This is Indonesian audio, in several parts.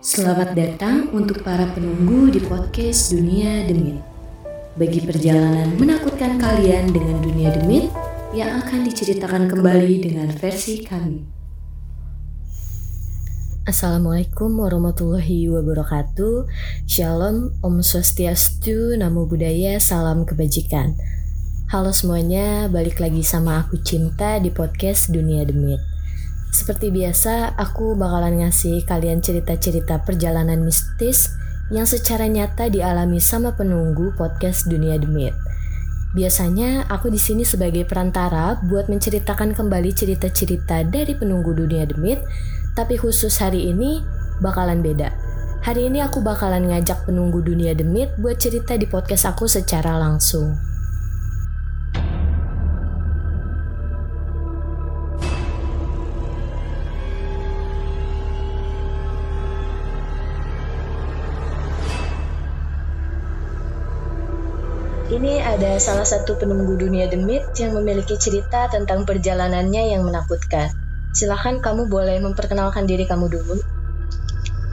Selamat datang untuk para penunggu di podcast Dunia Demit. Bagi perjalanan menakutkan kalian dengan dunia demit yang akan diceritakan kembali dengan versi kami. Assalamualaikum warahmatullahi wabarakatuh Shalom, Om Swastiastu, Namo Buddhaya, Salam Kebajikan Halo semuanya, balik lagi sama aku Cinta di podcast Dunia Demit Seperti biasa, aku bakalan ngasih kalian cerita-cerita perjalanan mistis yang secara nyata dialami sama penunggu podcast Dunia Demit Biasanya aku di sini sebagai perantara buat menceritakan kembali cerita-cerita dari penunggu dunia demit tapi khusus hari ini bakalan beda. Hari ini aku bakalan ngajak penunggu dunia demit buat cerita di podcast aku secara langsung. Ini ada salah satu penunggu dunia demit yang memiliki cerita tentang perjalanannya yang menakutkan. Silahkan kamu boleh memperkenalkan diri kamu dulu.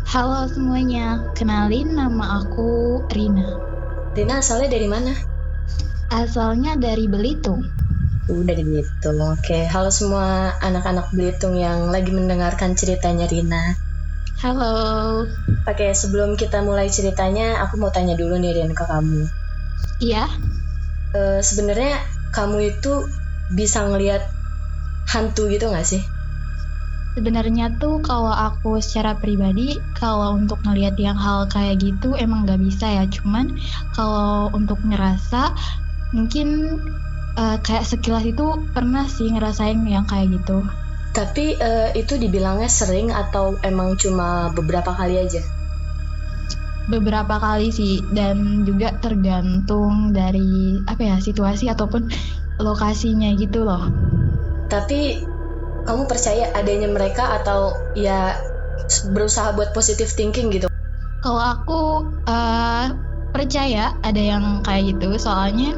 Halo semuanya, kenalin nama aku Rina. Rina asalnya dari mana? Asalnya dari Belitung. Uh, dari Belitung, oke. Halo semua anak-anak Belitung yang lagi mendengarkan ceritanya Rina. Halo. Oke, sebelum kita mulai ceritanya, aku mau tanya dulu nih Rina ke kamu. Iya. Uh, Sebenarnya kamu itu bisa ngelihat hantu gitu nggak sih? Sebenarnya tuh kalau aku secara pribadi kalau untuk ngelihat yang hal kayak gitu emang nggak bisa ya. Cuman kalau untuk ngerasa mungkin uh, kayak sekilas itu pernah sih ngerasain yang kayak gitu. Tapi uh, itu dibilangnya sering atau emang cuma beberapa kali aja? Beberapa kali sih dan juga tergantung dari apa ya situasi ataupun lokasinya gitu loh. Tapi kamu percaya adanya mereka atau ya berusaha buat positive thinking gitu? Kalau aku uh, percaya ada yang kayak gitu, soalnya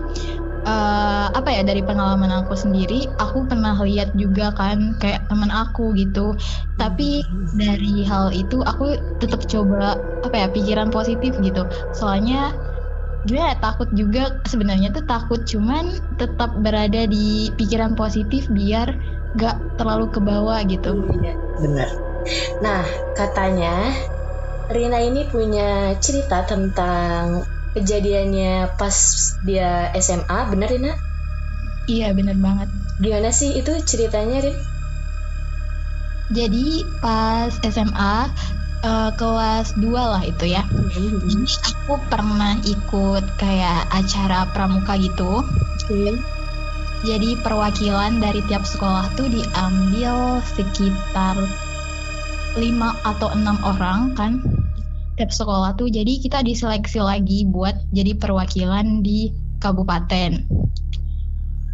uh, apa ya dari pengalaman aku sendiri, aku pernah lihat juga kan kayak teman aku gitu. Tapi dari hal itu aku tetap coba apa ya pikiran positif gitu. Soalnya ya, takut juga sebenarnya tuh takut cuman tetap berada di pikiran positif biar gak terlalu ke bawah gitu. Iya, benar. Nah, katanya Rina ini punya cerita tentang kejadiannya pas dia SMA, benar Rina? Iya, benar banget. Gimana sih itu ceritanya, Rin? Jadi pas SMA uh, kelas 2 lah itu ya. Jadi aku pernah ikut kayak acara pramuka gitu. Okay. Jadi perwakilan dari tiap sekolah tuh diambil sekitar 5 atau 6 orang kan tiap sekolah tuh jadi kita diseleksi lagi buat jadi perwakilan di kabupaten.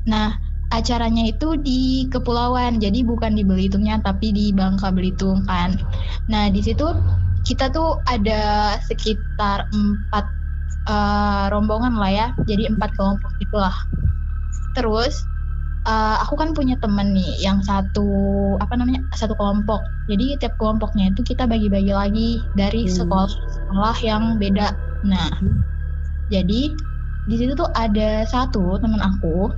Nah, acaranya itu di kepulauan, jadi bukan di Belitungnya tapi di Bangka Belitung kan. Nah, di situ kita tuh ada sekitar empat uh, rombongan lah ya, jadi empat kelompok itulah terus uh, aku kan punya temen nih yang satu apa namanya satu kelompok jadi tiap kelompoknya itu kita bagi-bagi lagi dari hmm. sekolah-sekolah yang beda nah hmm. jadi di situ tuh ada satu temen aku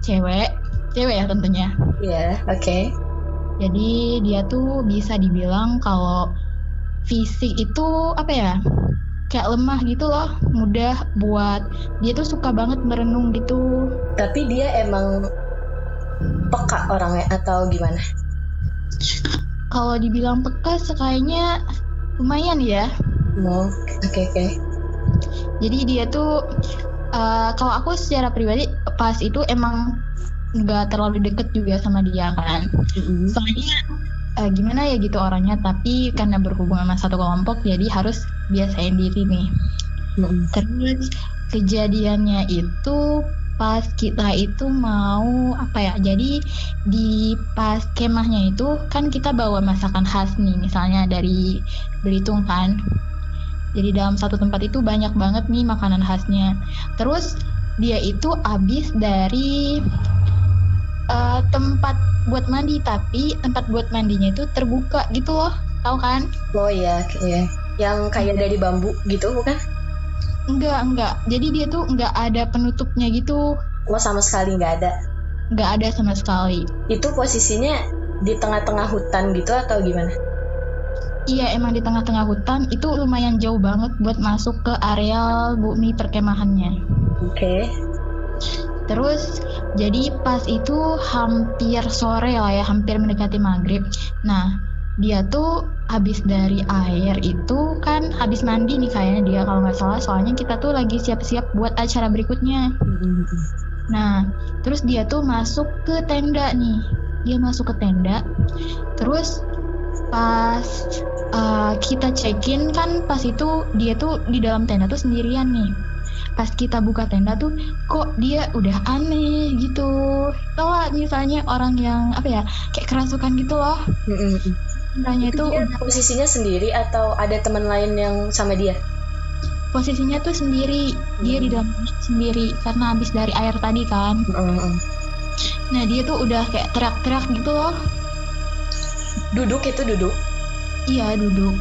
cewek cewek ya tentunya iya yeah, oke okay. jadi dia tuh bisa dibilang kalau fisik itu apa ya kayak lemah gitu loh mudah buat dia tuh suka banget merenung gitu tapi dia emang peka orangnya atau gimana kalau dibilang peka sekayaknya lumayan ya oh oke okay, oke okay. jadi dia tuh uh, kalau aku secara pribadi pas itu emang nggak terlalu deket juga sama dia kan mm-hmm. soalnya uh, gimana ya gitu orangnya tapi karena berhubungan sama satu kelompok jadi harus biasain diri nih hmm. terus kejadiannya itu pas kita itu mau apa ya jadi di pas kemahnya itu kan kita bawa masakan khas nih misalnya dari Belitung kan. Jadi dalam satu tempat itu banyak banget nih makanan khasnya. Terus dia itu habis dari uh, tempat buat mandi tapi tempat buat mandinya itu terbuka gitu loh tahu kan? Oh iya iya. Yang kayak dari bambu gitu bukan enggak enggak jadi dia tuh enggak ada penutupnya gitu oh sama sekali enggak ada enggak ada sama sekali itu posisinya di tengah-tengah hutan gitu atau gimana Iya emang di tengah-tengah hutan itu lumayan jauh banget buat masuk ke areal bumi perkemahannya. Oke. Okay. Terus jadi pas itu hampir sore lah ya, hampir mendekati maghrib. Nah dia tuh habis dari air itu kan habis mandi nih kayaknya dia kalau nggak salah soalnya kita tuh lagi siap-siap buat acara berikutnya. Nah terus dia tuh masuk ke tenda nih. Dia masuk ke tenda. Terus pas uh, kita check-in kan pas itu dia tuh di dalam tenda tuh sendirian nih pas kita buka tenda tuh kok dia udah aneh gitu tau misalnya orang yang apa ya kayak kerasukan gitu loh tendanya itu, itu udah... posisinya sendiri atau ada teman lain yang sama dia posisinya tuh sendiri dia di dalam sendiri karena habis dari air tadi kan nah dia tuh udah kayak teriak-teriak gitu loh Duduk itu duduk? Iya duduk.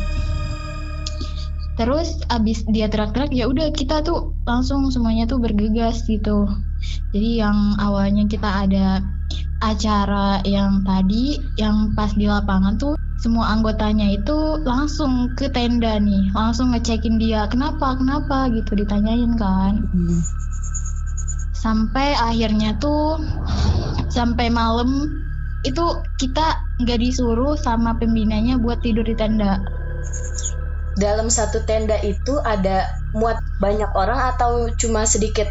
Terus abis dia teriak-teriak ya udah kita tuh langsung semuanya tuh bergegas gitu. Jadi yang awalnya kita ada acara yang tadi yang pas di lapangan tuh semua anggotanya itu langsung ke tenda nih, langsung ngecekin dia kenapa kenapa gitu ditanyain kan. Hmm. Sampai akhirnya tuh sampai malam itu kita nggak disuruh sama pembinanya buat tidur di tenda. Dalam satu tenda itu ada muat banyak orang atau cuma sedikit?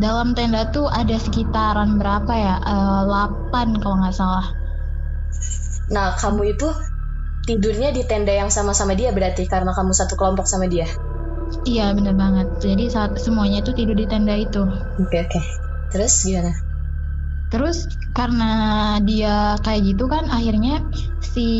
Dalam tenda tuh ada sekitaran berapa ya? Uh, eh, 8 kalau nggak salah. Nah, kamu itu tidurnya di tenda yang sama-sama dia berarti karena kamu satu kelompok sama dia? Iya, bener banget. Jadi saat semuanya itu tidur di tenda itu. Oke, okay, oke. Okay. Terus gimana? Terus karena dia kayak gitu kan akhirnya si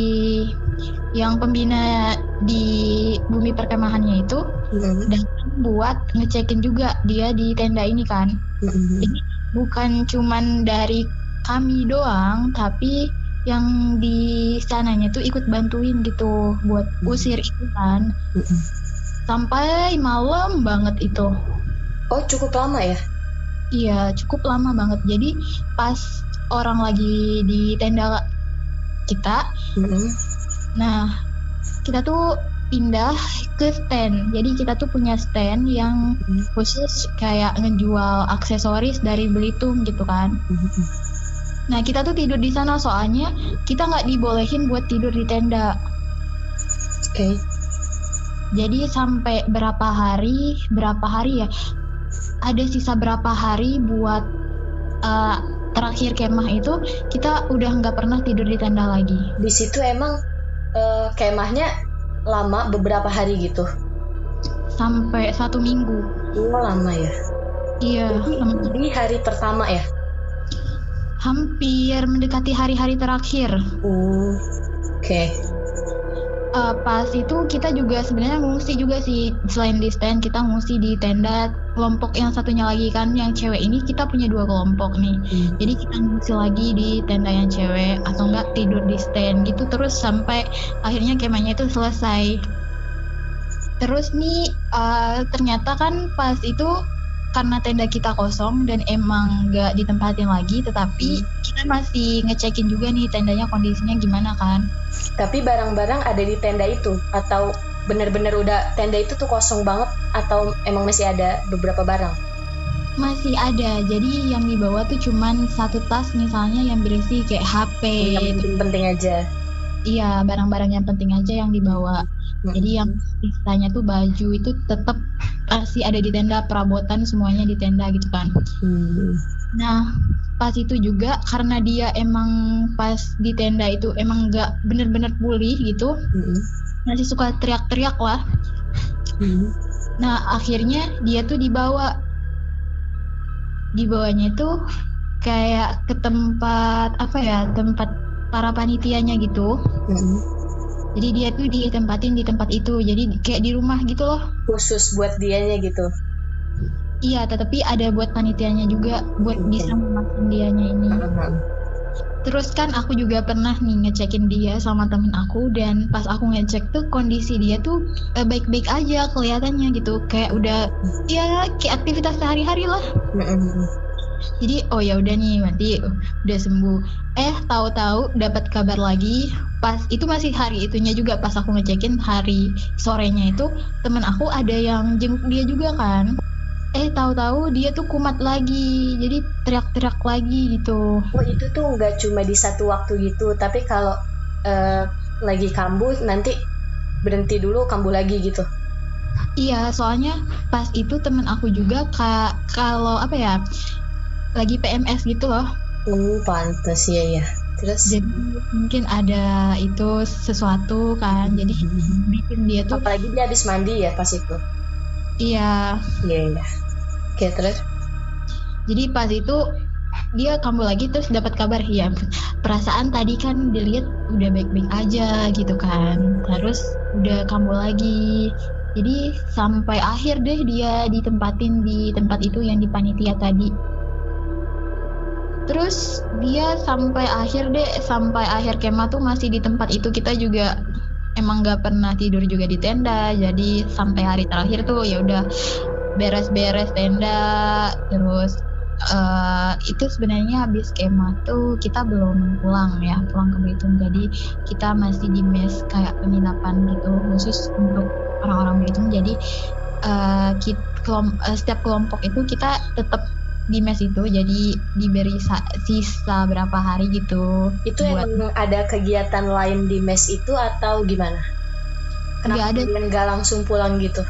yang pembina di bumi perkemahannya itu mm-hmm. datang buat ngecekin juga dia di tenda ini kan. Mm-hmm. Jadi bukan cuman dari kami doang tapi yang di sananya tuh ikut bantuin gitu buat mm-hmm. usir itu kan. Mm-hmm. Sampai malam banget itu. Oh, cukup lama ya? Iya, cukup lama banget. Jadi pas orang lagi di tenda kita, mm-hmm. nah kita tuh pindah ke stand. Jadi kita tuh punya stand yang mm-hmm. khusus kayak ngejual aksesoris dari Belitung gitu kan. Mm-hmm. Nah kita tuh tidur di sana soalnya kita nggak dibolehin buat tidur di tenda. Oke. Okay. Jadi sampai berapa hari, berapa hari ya? ada sisa berapa hari buat uh, terakhir kemah itu kita udah nggak pernah tidur di tenda lagi. Di situ emang uh, kemahnya lama beberapa hari gitu. Sampai satu minggu. Oh lama ya. Iya. Jadi, di hari pertama ya. Hampir mendekati hari-hari terakhir. Oh, Oke. Okay uh, pas itu kita juga sebenarnya ngungsi juga sih selain di stand kita ngungsi di tenda kelompok yang satunya lagi kan yang cewek ini kita punya dua kelompok nih hmm. jadi kita ngungsi lagi di tenda yang cewek atau enggak tidur di stand gitu terus sampai akhirnya kemahnya itu selesai terus nih uh, ternyata kan pas itu karena tenda kita kosong dan emang nggak ditempatin lagi tetapi hmm. kita masih ngecekin juga nih tendanya kondisinya gimana kan. Tapi barang-barang ada di tenda itu atau bener-bener udah tenda itu tuh kosong banget atau emang masih ada beberapa barang? Masih ada jadi yang dibawa tuh cuman satu tas misalnya yang berisi kayak HP yang penting-penting aja. Iya barang-barang yang penting aja yang dibawa. Hmm. jadi yang istilahnya tuh baju itu tetap masih ada di tenda perabotan semuanya di tenda gitu kan hmm. nah pas itu juga karena dia emang pas di tenda itu emang nggak bener-bener pulih gitu hmm. masih suka teriak-teriak lah hmm. nah akhirnya dia tuh dibawa dibawanya itu kayak ke tempat apa ya tempat para panitianya gitu hmm jadi dia tuh ditempatin di tempat itu. Jadi kayak di rumah gitu loh. Khusus buat dianya gitu? Iya, tetapi ada buat panitianya juga buat bisa memastikan dianya ini. Terus kan aku juga pernah nih ngecekin dia sama temen aku dan pas aku ngecek tuh kondisi dia tuh eh, baik-baik aja kelihatannya gitu. Kayak udah ya kayak aktivitas sehari-hari lah. Jadi oh ya udah nih nanti udah sembuh. Eh tahu-tahu dapat kabar lagi pas itu masih hari itunya juga pas aku ngecekin hari sorenya itu temen aku ada yang jenguk dia juga kan. Eh tahu-tahu dia tuh kumat lagi jadi teriak-teriak lagi gitu. Oh itu tuh nggak cuma di satu waktu gitu tapi kalau uh, lagi kambuh nanti berhenti dulu kambuh lagi gitu. Iya soalnya pas itu temen aku juga kak kalau apa ya lagi PMS gitu loh oh pantas ya ya terus jadi mungkin ada itu sesuatu kan jadi hmm. bikin dia tuh apalagi dia habis mandi ya pas itu Iya. Iya, iya. Oke, terus? Jadi pas itu dia kambuh lagi terus dapat kabar ya perasaan tadi kan dilihat udah baik-baik aja gitu kan terus udah kambuh lagi jadi sampai akhir deh dia ditempatin di tempat itu yang di panitia tadi terus dia sampai akhir deh sampai akhir kemah tuh masih di tempat itu. Kita juga emang gak pernah tidur juga di tenda. Jadi sampai hari terakhir tuh ya udah beres-beres tenda. Terus uh, itu sebenarnya habis kemah tuh kita belum pulang ya pulang ke Belitung. Jadi kita masih di mes kayak penginapan gitu khusus untuk orang-orang Belitung. Jadi uh, kita, kelom, uh, setiap kelompok itu kita tetap di mes itu jadi diberi sisa berapa hari gitu itu buat... emang ada kegiatan lain di mes itu atau gimana? Kenapa ada. nggak langsung pulang gitu?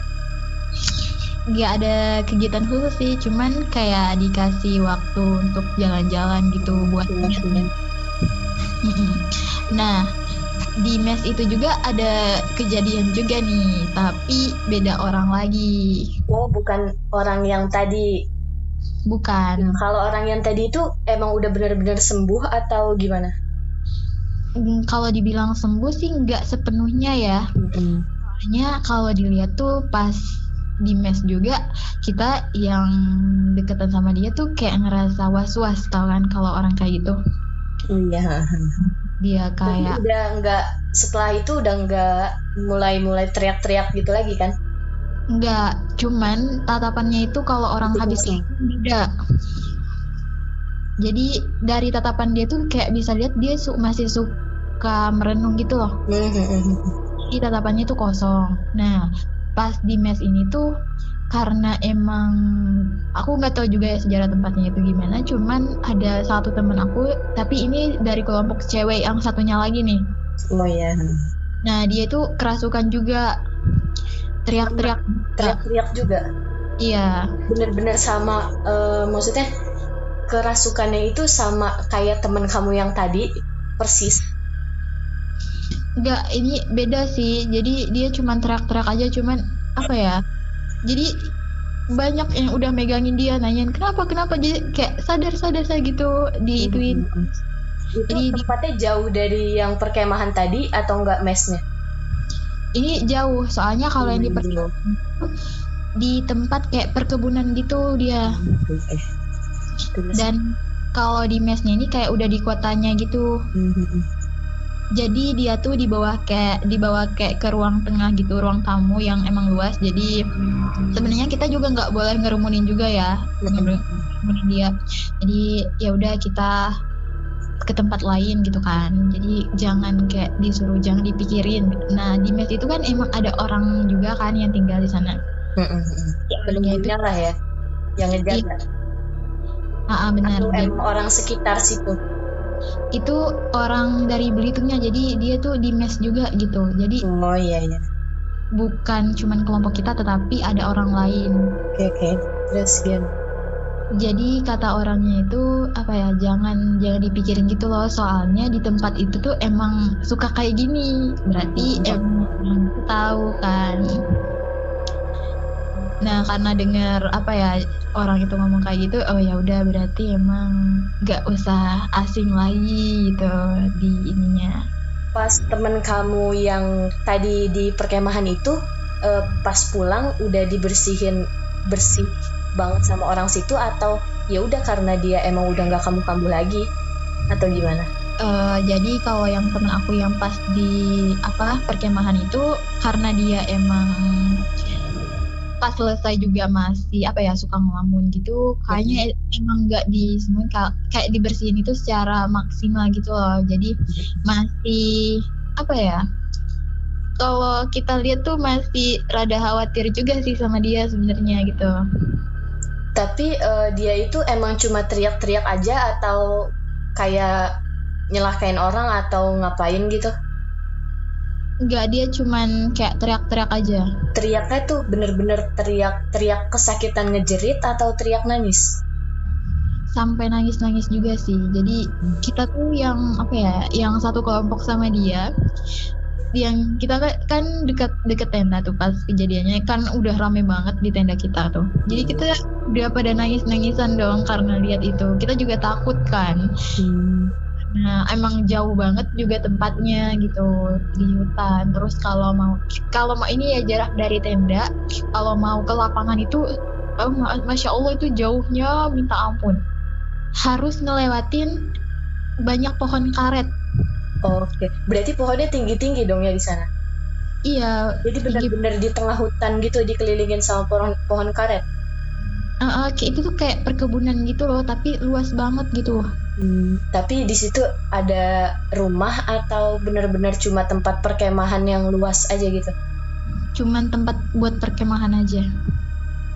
Nggak ada kegiatan khusus sih cuman kayak dikasih waktu untuk jalan-jalan gitu buat mes nah di mes itu juga ada kejadian juga nih tapi beda orang lagi. Oh bukan orang yang tadi Bukan. Kalau orang yang tadi itu emang udah benar-benar sembuh atau gimana? Hmm, kalau dibilang sembuh sih nggak sepenuhnya ya. Mm-hmm. Soalnya kalau dilihat tuh pas di mes juga kita yang deketan sama dia tuh kayak ngerasa was-was tau kan kalau orang kayak gitu. Iya. Dia kayak. Tapi udah nggak setelah itu udah nggak mulai-mulai teriak-teriak gitu lagi kan? Enggak, cuman tatapannya itu kalau orang itu habis beda. Jadi dari tatapan dia tuh kayak bisa lihat dia su masih suka merenung gitu loh. Jadi tatapannya tuh kosong. Nah, pas di mes ini tuh karena emang aku nggak tahu juga ya sejarah tempatnya itu gimana cuman ada satu temen aku tapi ini dari kelompok cewek yang satunya lagi nih oh ya nah dia itu kerasukan juga teriak-teriak teriak-teriak juga iya bener-bener sama uh, maksudnya kerasukannya itu sama kayak temen kamu yang tadi persis Enggak, ini beda sih. Jadi dia cuma teriak-teriak aja, cuman apa ya? Jadi banyak yang udah megangin dia nanyain kenapa kenapa jadi kayak sadar sadar saya gitu diituin. Hmm. Itu Jadi tempatnya jauh dari yang perkemahan tadi atau enggak mesnya? Ini jauh. Soalnya kalau yang di perkebunan di tempat kayak perkebunan gitu dia. Dan kalau di mesnya ini kayak udah di kotanya gitu. Jadi dia tuh di bawah kayak di bawah kayak ke ruang tengah gitu ruang tamu yang emang luas. Jadi sebenarnya kita juga nggak boleh ngerumunin juga ya ngerumunin dia. Jadi ya udah kita ke tempat lain gitu kan. Jadi jangan kayak disuruh jangan dipikirin. Nah di mes itu kan emang ada orang juga kan yang tinggal di sana. Ya, itu lah ya. Yang ngejaga iya. ah, ah benar. Atau emang orang sekitar situ? Itu orang dari Belitungnya. Jadi dia tuh di mes juga gitu. Jadi oh iya iya. bukan cuman kelompok kita tetapi ada orang lain. Oke okay, oke. Okay. terus gimana jadi kata orangnya itu apa ya jangan jangan dipikirin gitu loh. Soalnya di tempat itu tuh emang suka kayak gini. Berarti hmm. emang tahu kan. Nah karena dengar apa ya orang itu ngomong kayak gitu oh ya udah berarti emang nggak usah asing lagi gitu di ininya. Pas temen kamu yang tadi di perkemahan itu uh, pas pulang udah dibersihin bersih banget sama orang situ atau ya udah karena dia emang udah nggak kamu kambuh lagi? Atau gimana? Uh, jadi kalau yang temen aku yang pas di apa perkemahan itu karena dia emang pas selesai juga masih apa ya suka ngelamun gitu kayaknya emang nggak di semua kayak dibersihin itu secara maksimal gitu loh. Jadi masih apa ya kalau kita lihat tuh masih rada khawatir juga sih sama dia sebenarnya gitu tapi uh, dia itu emang cuma teriak-teriak aja atau kayak nyelakain orang atau ngapain gitu Enggak, dia cuman kayak teriak-teriak aja. Teriaknya tuh bener-bener teriak-teriak kesakitan ngejerit atau teriak nangis? Sampai nangis-nangis juga sih. Jadi kita tuh yang apa ya, yang satu kelompok sama dia, yang kita kan dekat dekat tenda tuh pas kejadiannya kan udah rame banget di tenda kita tuh. Jadi kita udah pada nangis-nangisan dong karena lihat itu. Kita juga takut kan. Hmm Nah, emang jauh banget juga tempatnya gitu di hutan. Terus kalau mau kalau mau ini ya jarak dari tenda, kalau mau ke lapangan itu oh, masya Allah itu jauhnya minta ampun. Harus ngelewatin banyak pohon karet. Oke, berarti pohonnya tinggi-tinggi dong ya di sana. Iya. Jadi benar-benar di tengah hutan gitu dikelilingin sama pohon pohon karet. Uh, uh, itu tuh kayak perkebunan gitu loh, tapi luas banget gitu. Hmm, tapi di situ ada rumah atau benar-benar cuma tempat perkemahan yang luas aja gitu? Cuman tempat buat perkemahan aja.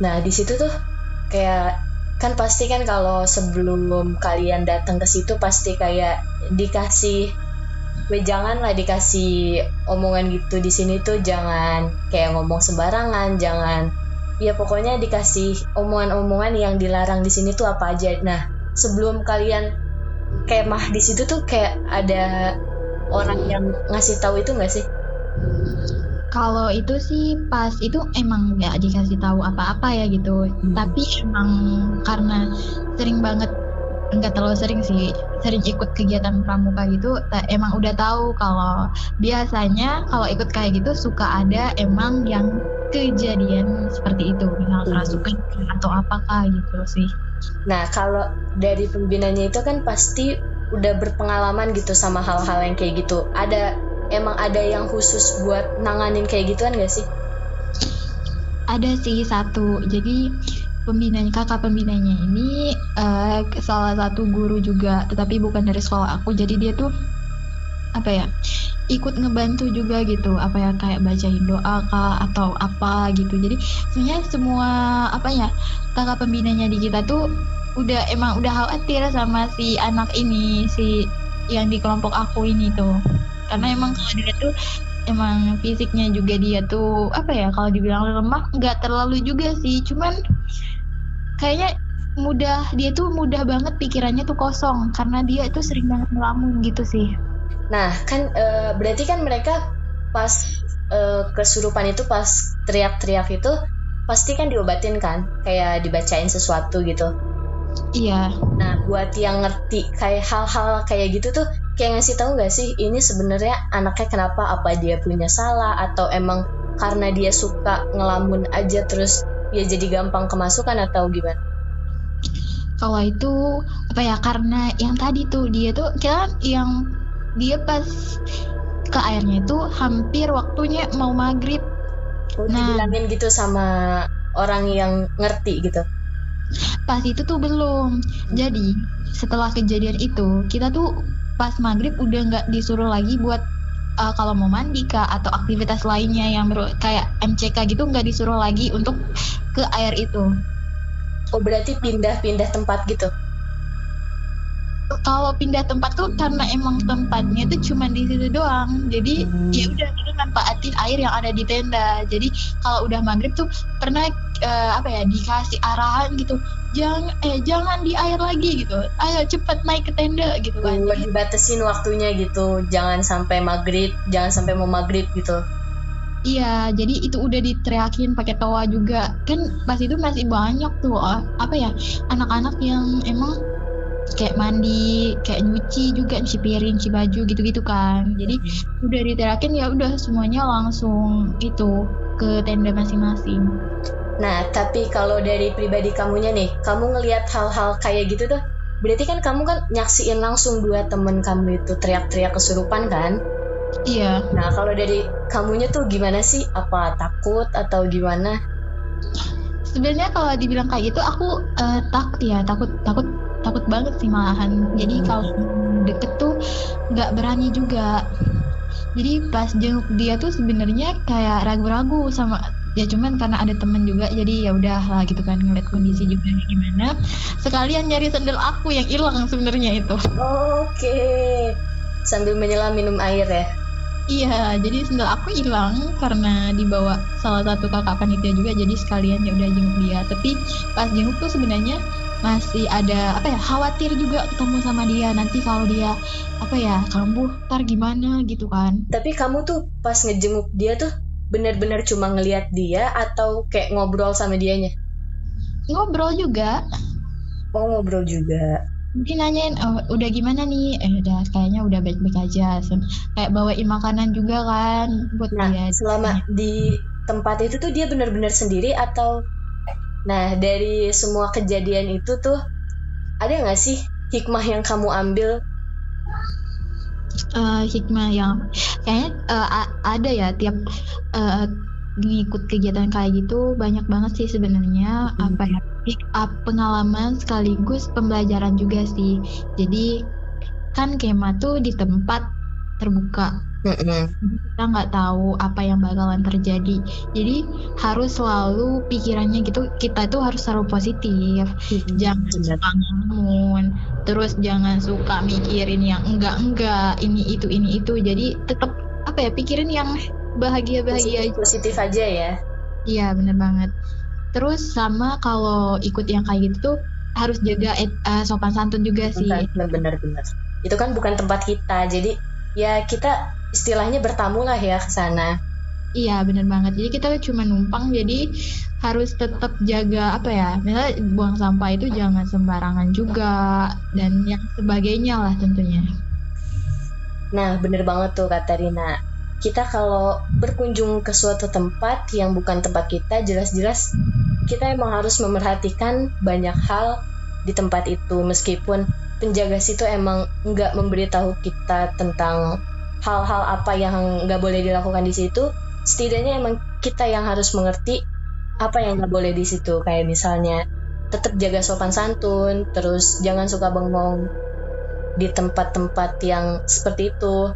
Nah di situ tuh kayak kan pasti kan kalau sebelum kalian datang ke situ pasti kayak dikasih we jangan lah dikasih omongan gitu di sini tuh jangan kayak ngomong sembarangan jangan ya pokoknya dikasih omongan-omongan yang dilarang di sini tuh apa aja nah sebelum kalian kemah di situ tuh kayak ada orang yang ngasih tahu itu nggak sih? Kalau itu sih pas itu emang nggak dikasih tahu apa-apa ya gitu. Hmm. Tapi emang karena sering banget nggak terlalu sering sih sering ikut kegiatan pramuka gitu emang udah tahu kalau biasanya kalau ikut kayak gitu suka ada emang yang kejadian seperti itu misal kerasukan atau apakah gitu sih Nah, kalau dari pembinanya itu kan pasti udah berpengalaman gitu sama hal-hal yang kayak gitu. Ada emang ada yang khusus buat nanganin kayak gituan gak sih? Ada sih satu. Jadi pembinanya kakak pembinanya ini uh, salah satu guru juga, tetapi bukan dari sekolah aku. Jadi dia tuh apa ya? ikut ngebantu juga gitu apa ya kayak bacain doa kah atau apa gitu jadi sebenarnya semua apa ya kakak pembinanya di kita tuh udah emang udah khawatir sama si anak ini si yang di kelompok aku ini tuh karena emang kalau dia tuh emang fisiknya juga dia tuh apa ya kalau dibilang lemah nggak terlalu juga sih cuman kayaknya mudah dia tuh mudah banget pikirannya tuh kosong karena dia itu sering banget ngelamun gitu sih Nah, kan uh, berarti kan mereka pas uh, kesurupan itu pas teriak-teriak itu pasti kan diobatin kan, kayak dibacain sesuatu gitu. Iya. Nah, buat yang ngerti kayak hal-hal kayak gitu tuh kayak ngasih tahu nggak sih ini sebenarnya anaknya kenapa apa dia punya salah atau emang karena dia suka ngelamun aja terus ya jadi gampang kemasukan atau gimana? Kalau itu apa ya karena yang tadi tuh dia tuh kita yang dia pas ke airnya itu hampir waktunya mau maghrib. Oh, nah, dibilangin gitu sama orang yang ngerti gitu. Pas itu tuh belum. Jadi setelah kejadian itu kita tuh pas maghrib udah nggak disuruh lagi buat uh, kalau mau mandi kah atau aktivitas lainnya yang ber kayak MCK gitu nggak disuruh lagi untuk ke air itu. Oh berarti pindah-pindah tempat gitu? kalau pindah tempat tuh karena emang tempatnya tuh cuma di situ doang. Jadi hmm. ya udah kita manfaatin air yang ada di tenda. Jadi kalau udah maghrib tuh pernah uh, apa ya dikasih arahan gitu. Jangan eh jangan di air lagi gitu. Ayo cepet naik ke tenda gitu kan. Uh, dibatasin waktunya gitu. Jangan sampai maghrib jangan sampai mau maghrib gitu Iya, jadi itu udah diteriakin pakai toa juga. Kan pas itu masih banyak tuh apa ya anak-anak yang emang kayak mandi kayak nyuci juga nyuci piring nyuci baju gitu-gitu kan jadi hmm. udah diterakin ya udah semuanya langsung itu ke tenda masing-masing Nah, tapi kalau dari pribadi kamunya nih, kamu ngelihat hal-hal kayak gitu tuh, berarti kan kamu kan nyaksiin langsung dua temen kamu itu teriak-teriak kesurupan kan? Iya. Nah, kalau dari kamunya tuh gimana sih? Apa takut atau gimana? Sebenarnya kalau dibilang kayak gitu, aku uh, takut ya, takut takut takut banget sih malahan. Jadi hmm. kalau deket tuh nggak berani juga. Jadi pas jenguk dia tuh sebenarnya kayak ragu-ragu sama ya cuman karena ada temen juga jadi ya udah lah gitu kan ngeliat kondisi juga gimana sekalian nyari sandal aku yang hilang sebenarnya itu oke okay. sambil menyelam minum air ya Iya, jadi sandal aku hilang karena dibawa salah satu kakak panitia juga, jadi sekalian ya udah jenguk dia. Tapi pas jenguk tuh sebenarnya masih ada apa ya khawatir juga ketemu sama dia nanti kalau dia apa ya kambuh ntar gimana gitu kan. Tapi kamu tuh pas ngejenguk dia tuh benar-benar cuma ngelihat dia atau kayak ngobrol sama dianya? Ngobrol juga. Oh ngobrol juga. Mungkin nanyain oh, udah gimana nih? Eh udah kayaknya udah baik-baik aja. Kayak bawain makanan juga kan buat nah, dia. Selama di tempat itu tuh dia benar-benar sendiri atau Nah dari semua kejadian itu tuh ada nggak sih hikmah yang kamu ambil uh, hikmah yang kayaknya uh, ada ya tiap uh, ngikut kegiatan kayak gitu banyak banget sih sebenarnya hmm. apa ya pick up pengalaman sekaligus pembelajaran juga sih jadi kan kema tuh di tempat terbuka Mm-hmm. Kita nggak tahu apa yang bakalan terjadi. Jadi harus selalu pikirannya gitu. Kita itu harus selalu positif. Mm-hmm. Jangan suka ngelamun. Terus jangan suka mikirin yang enggak-enggak. Ini itu ini itu. Jadi tetap apa ya pikirin yang bahagia-bahagia. Positif, positif aja ya. Iya bener banget. Terus sama kalau ikut yang kayak gitu tuh harus jaga uh, sopan santun juga sih. Benar-benar. Itu kan bukan tempat kita. Jadi ya kita istilahnya bertamu lah ya ke sana. Iya bener banget. Jadi kita cuma numpang jadi harus tetap jaga apa ya, misalnya buang sampah itu jangan sembarangan juga dan yang sebagainya lah tentunya. Nah bener banget tuh kata Rina. Kita kalau berkunjung ke suatu tempat yang bukan tempat kita, jelas-jelas kita emang harus memerhatikan banyak hal di tempat itu meskipun penjaga situ emang nggak memberitahu kita tentang hal-hal apa yang nggak boleh dilakukan di situ. Setidaknya emang kita yang harus mengerti apa yang nggak boleh di situ. Kayak misalnya tetap jaga sopan santun terus jangan suka bengong di tempat-tempat yang seperti itu.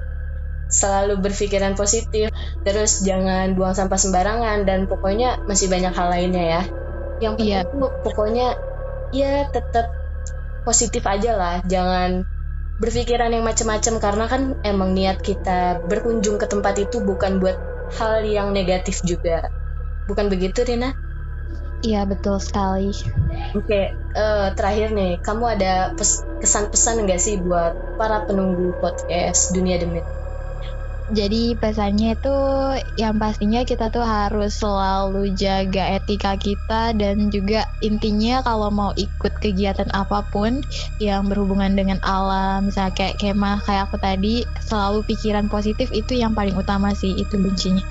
Selalu berpikiran positif terus jangan buang sampah sembarangan dan pokoknya masih banyak hal lainnya ya yang penting yeah. pokoknya ya tetap positif aja lah jangan berpikiran yang macam-macam karena kan emang niat kita berkunjung ke tempat itu bukan buat hal yang negatif juga. Bukan begitu, Rina? Iya, betul sekali. Oke, okay, uh, eh, terakhir nih, kamu ada kesan-pesan nggak sih buat para penunggu podcast Dunia Demit? Jadi pesannya itu yang pastinya kita tuh harus selalu jaga etika kita dan juga intinya kalau mau ikut kegiatan apa pun yang berhubungan dengan alam, misalnya kayak kemah kayak aku tadi, selalu pikiran positif itu yang paling utama sih itu kuncinya.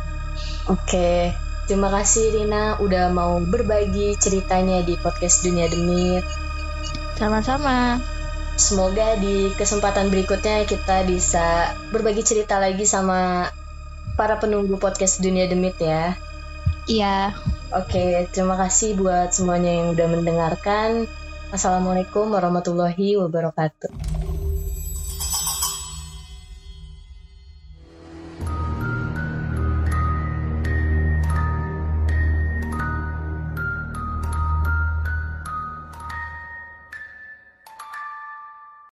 Oke, terima kasih Rina udah mau berbagi ceritanya di podcast Dunia Demit. Sama-sama. Semoga di kesempatan berikutnya kita bisa berbagi cerita lagi sama para penunggu podcast Dunia Demit ya. Iya. Oke, terima kasih buat semuanya yang udah mendengarkan. Assalamualaikum warahmatullahi wabarakatuh.